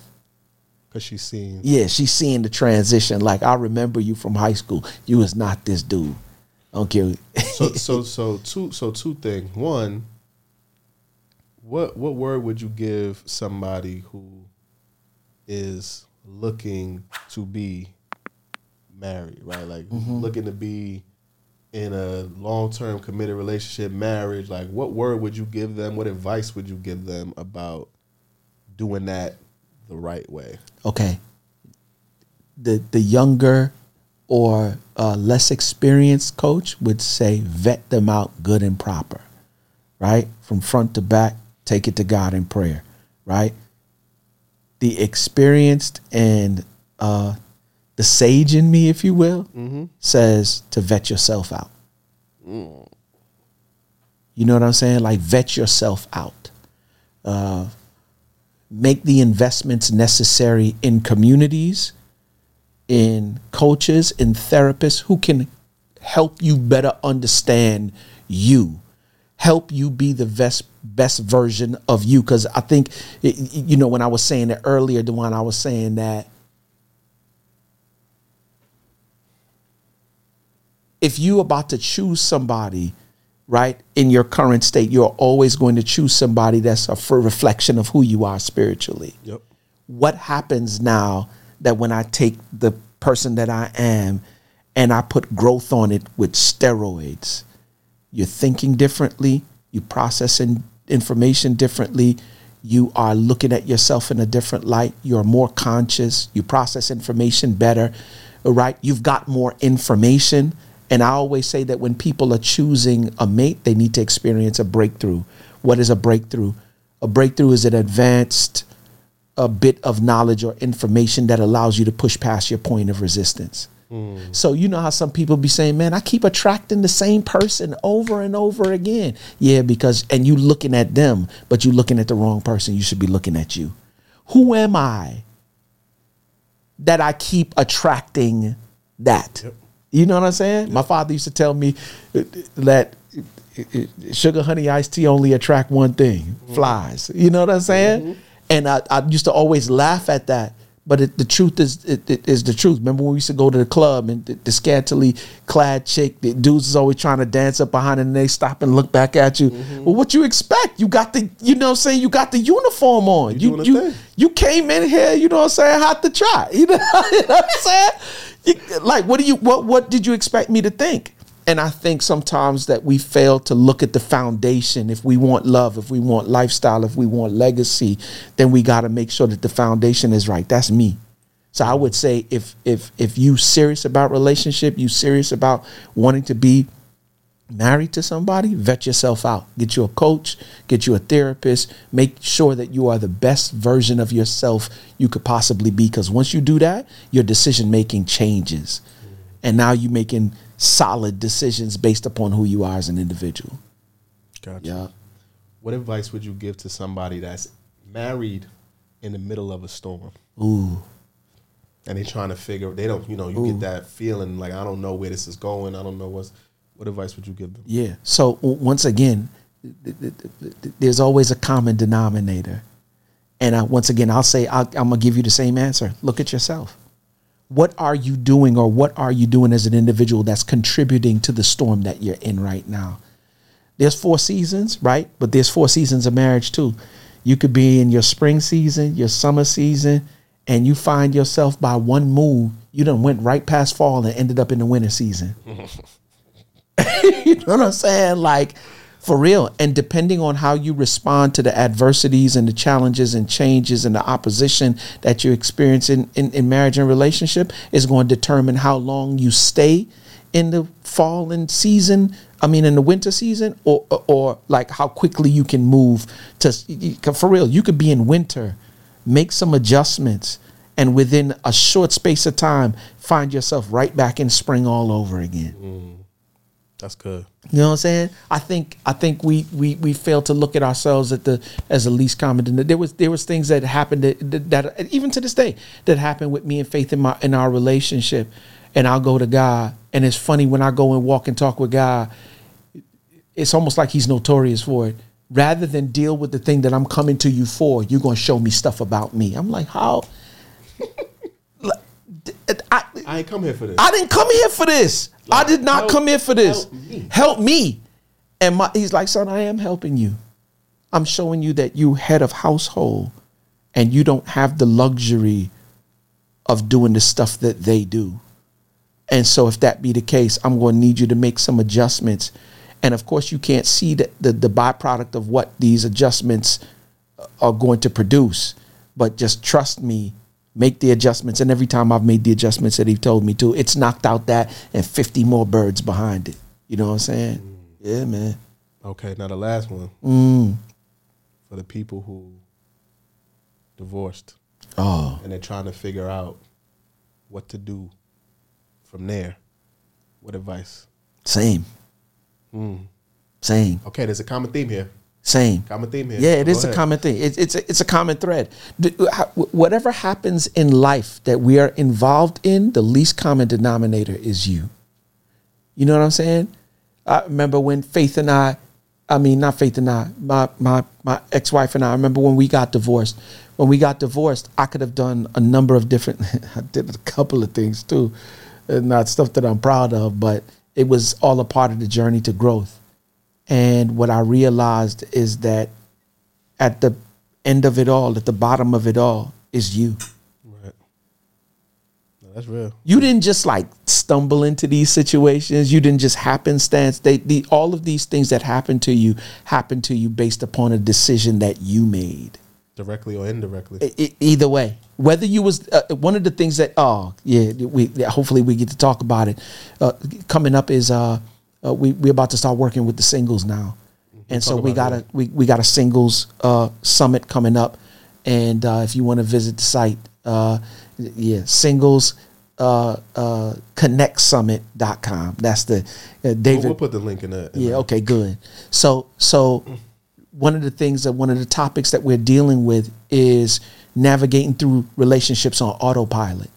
Because she's seeing. Yeah, she's seeing the transition. Like I remember you from high school. You was not this dude. I don't care. So so so two so two things. One, what what word would you give somebody who is looking to be married, right? Like looking to be in a long term committed relationship, marriage. Like, what word would you give them? What advice would you give them about doing that the right way? okay. The the younger or uh, less experienced coach would say vet them out good and proper, right? From front to back, take it to God in prayer, right? The experienced and uh, the sage in me, if you will, says to vet yourself out. You know what I'm saying? Like vet yourself out. Uh, make the investments necessary in communities, in coaches, in therapists who can help you better understand you, help you be the best best version of you. Because I think, you know, when I was saying it earlier, the one I was saying that if you about to choose somebody right in your current state you're always going to choose somebody that's a reflection of who you are spiritually Yep. what happens now that when i take the person that i am and i put growth on it with steroids you're thinking differently you processing information differently you are looking at yourself in a different light you're more conscious you process information better right you've got more information And I always say that when people are choosing a mate, they need to experience a breakthrough. What is a breakthrough? A breakthrough is an advanced a bit of knowledge or information that allows you to push past your point of resistance. Mm. So you know how some people be saying, "Man, I keep attracting the same person over and over again." Yeah, because and you looking at them, but you looking at the wrong person. You should be looking at you. Who am I that I keep attracting that? Yep. You know what I'm saying? Yep. My father used to tell me that sugar honey iced tea only attract one thing, mm-hmm. flies. You know what I'm saying? Mm-hmm. And I, I used to always laugh at that but it, the truth is it, it is the truth. Remember when we used to go to the club and the, the scantily clad chick, the dudes is always trying to dance up behind and they stop and look back at you. Mm-hmm. Well, what you expect? You got the you know what I'm saying, you got the uniform on. You you you, you, came in here, you know what I'm saying, hot to try. You know, you know what I'm saying? You, like what do you what what did you expect me to think? And I think sometimes that we fail to look at the foundation. If we want love, if we want lifestyle, if we want legacy, then we got to make sure that the foundation is right. That's me. So I would say if if if you serious about relationship, you serious about wanting to be married to somebody, vet yourself out. Get you a coach, get you a therapist, make sure that you are the best version of yourself you could possibly be because once you do that, your decision making changes. And now you're making solid decisions based upon who you are as an individual. Gotcha. Yeah. What advice would you give to somebody that's married in the middle of a storm? Ooh. And they're trying to figure. They don't. You know. You Ooh. get that feeling like I don't know where this is going. I don't know what's. What advice would you give them? Yeah. So once again, there's always a common denominator, and I, once again, I'll say i am gonna give you the same answer. Look at yourself what are you doing or what are you doing as an individual that's contributing to the storm that you're in right now? There's four seasons, right? But there's four seasons of marriage too. You could be in your spring season, your summer season, and you find yourself by one move, you done went right past fall and ended up in the winter season. you know what I'm saying? Like for real. And depending on how you respond to the adversities and the challenges and changes and the opposition that you experience in, in, in marriage and relationship is going to determine how long you stay in the fall and season I mean, in the winter season, or, or, or like how quickly you can move to for real. You could be in winter, make some adjustments, and within a short space of time, find yourself right back in spring all over again. Mm. That's good. You know what I'm saying? I think I think we we we fail to look at ourselves at the as the least common. There was there was things that happened that, that even to this day that happened with me and Faith in my in our relationship, and I'll go to God, and it's funny when I go and walk and talk with God, it's almost like He's notorious for it. Rather than deal with the thing that I'm coming to you for, you're gonna show me stuff about me. I'm like, how? I, I ain't come here for this. I didn't come here for this. Like, I did not help, come in for this. Help me. help me. And my, he's like, son, I am helping you. I'm showing you that you head of household and you don't have the luxury of doing the stuff that they do. And so if that be the case, I'm going to need you to make some adjustments. And of course, you can't see the, the, the byproduct of what these adjustments uh, are going to produce. But just trust me make the adjustments. And every time I've made the adjustments that he told me to, it's knocked out that and 50 more birds behind it. You know what I'm saying? Mm. Yeah, man. Okay, now the last one. Mm. For the people who divorced. Oh. And they're trying to figure out what to do from there. What advice? Same. Mm. Same. Okay, there's a common theme here. Same. Common theme here. Yeah, it Go is ahead. a common thing. It, it's a, it's a common thread. Whatever happens in life that we are involved in, the least common denominator is you. You know what I'm saying? I remember when Faith and I, I mean not Faith and I, my my my ex-wife and I. I remember when we got divorced. When we got divorced, I could have done a number of different. I did a couple of things too, uh, not stuff that I'm proud of, but it was all a part of the journey to growth and what I realized is that at the end of it all, at the bottom of it all, is you. Right. No, that's real. You didn't just like stumble into these situations. You didn't just happenstance. They, the, all of these things that happened to you happened to you based upon a decision that you made. directly or indirectly. E- e- either way whether you was uh, one of the things that oh yeah we hopefully we get to talk about it uh, coming up is uh, uh we we're about to start working with the singles now and so we got a we, we got a singles uh summit coming up and uh if you want to visit the site uh yeah singles uh uh connectsummit.com that's the uh, We'll, david we'll put the link in in yeah, the- okay, good. So so one of the things that one of the topics that we're dealing with is navigating through relationships on autopilot.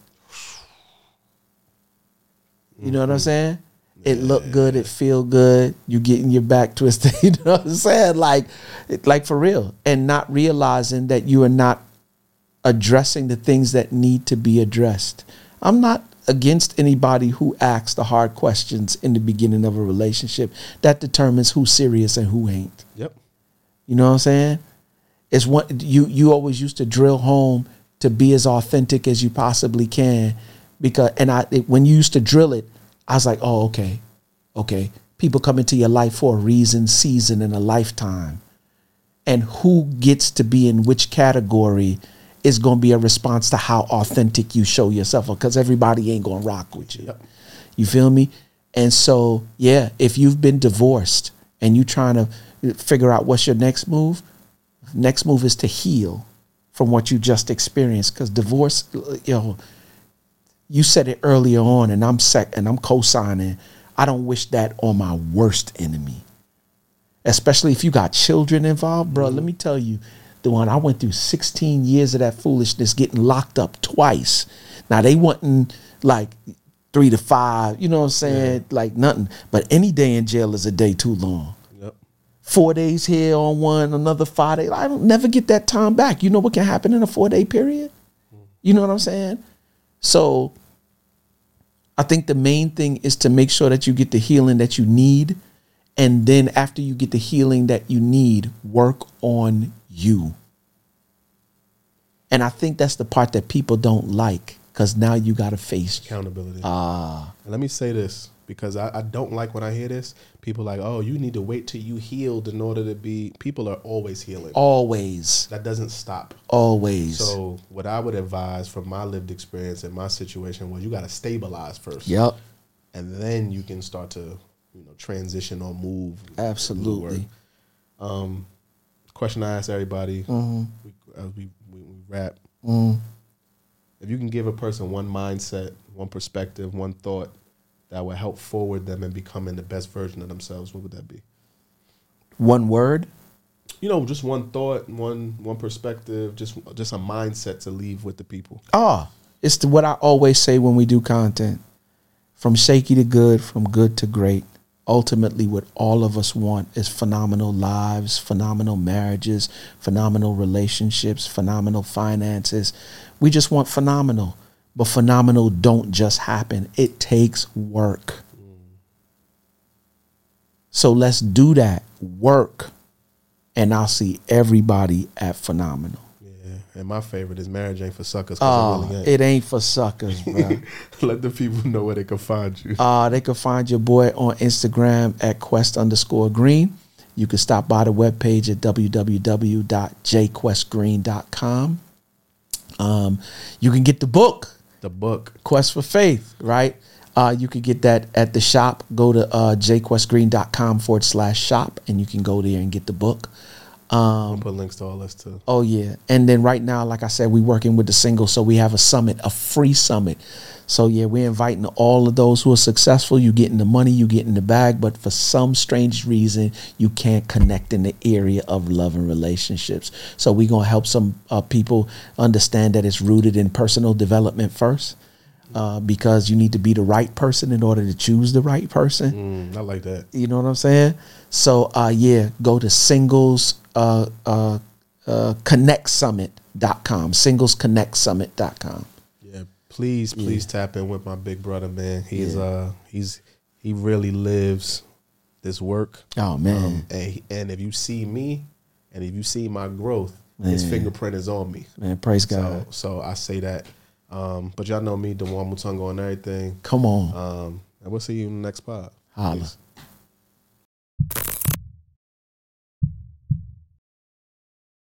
You know what I'm saying? It look good, it feel good, you getting your back twisted, you know what I'm saying? Like like for real. And not realizing that you are not addressing the things that need to be addressed. I'm not against anybody who asks the hard questions in the beginning of a relationship. That determines who's serious and who ain't. Yep. You know what I'm saying? It's one you you always used to drill home to be as authentic as you possibly can because and I it, when you used to drill it, I was like, "Oh, okay. Okay. People come into your life for a reason, season and a lifetime." And who gets to be in which category is going to be a response to how authentic you show yourself because everybody ain't going to rock with you. Yep. You feel me? And so, yeah, if you've been divorced and you're trying to figure out what's your next move, next move is to heal from what you just experienced because divorce, you know, you said it earlier on and I'm sec and I'm co-signing. I don't wish that on my worst enemy. Especially if you got children involved, bro. Let me tell you, the one I went through 16 years of that foolishness getting locked up twice. Now they wasn't like three to five, you know what I'm saying? Like nothing. But any day in jail is a day too long Yep. four days here on one, another five days. I don't never get that time back. You know what can happen in a four day period? Mm. You know what I'm saying? So I think the main thing is to make sure that you get the healing that you need. And then after you get the healing that you need, work on you. And I think that's the part that people don't like because now you got to face. Accountability. Ah, And let me say this because I, I don't like when I hear this. People like, oh, you need to wait till you healed in order to be. People are always healing. always, That doesn't stop. always. So what I would advise from my lived experience and my situation was you got to stabilize first. yep. And then you can start to, you know, transition or move. Absolutely. Um, question I ask everybody Mm-hmm. we, as we, we, we wrap. If you can give a person one mindset, one perspective, one thought that would help forward them in becoming the best version of themselves, what would that be? One word. You know, just one thought, one one perspective, just just a mindset to leave with the people. Ah, it's the, what I always say when we do content. From shaky to good, from good to great. Ultimately, what all of us want is phenomenal lives, phenomenal marriages, phenomenal relationships, phenomenal finances. We just want phenomenal. But phenomenal don't just happen. It takes work. So let's do that. Work. And I'll see everybody at phenomenal. Yeah, and my favorite is marriage ain't for suckers. Oh, it really ain't. it ain't for suckers, bro. Let the people know where they can find you. Uh, they can find your boy on Instagram at quest underscore green. You can stop by the webpage at www.jquestgreen.com. Um, you can get the book, The book. Quest for Faith, right? Uh, you can get that at the shop. Go to uh, jquestgreen.com forward slash shop, and you can go there and get the book. I'll put links to all this too. Oh yeah, and then right now, like I said, we're working with the single, so we have a summit, a free summit. So yeah, we're inviting all of those who are successful. You getting the money, you getting the bag, but for some strange reason, you can't connect in the area of love and relationships. So we're gonna help some uh, people understand that it's rooted in personal development first, uh, because you need to be the right person in order to choose the right person. Mm, I like that. You know what I'm saying? So uh yeah, go to singles uh uh uh connectsummit.com. Singlesconnectsummit.com. Yeah, please, please tap in with my big brother, man. He's uh, he's he really lives this work. Oh man. Um, and and if you see me, and if you see my growth, his fingerprint is on me. man, praise God. so I say that. Um, but y'all know me, Dewane Mutunga on everything. Come on. Um, and we'll see you in the next pod. Holla. Peace.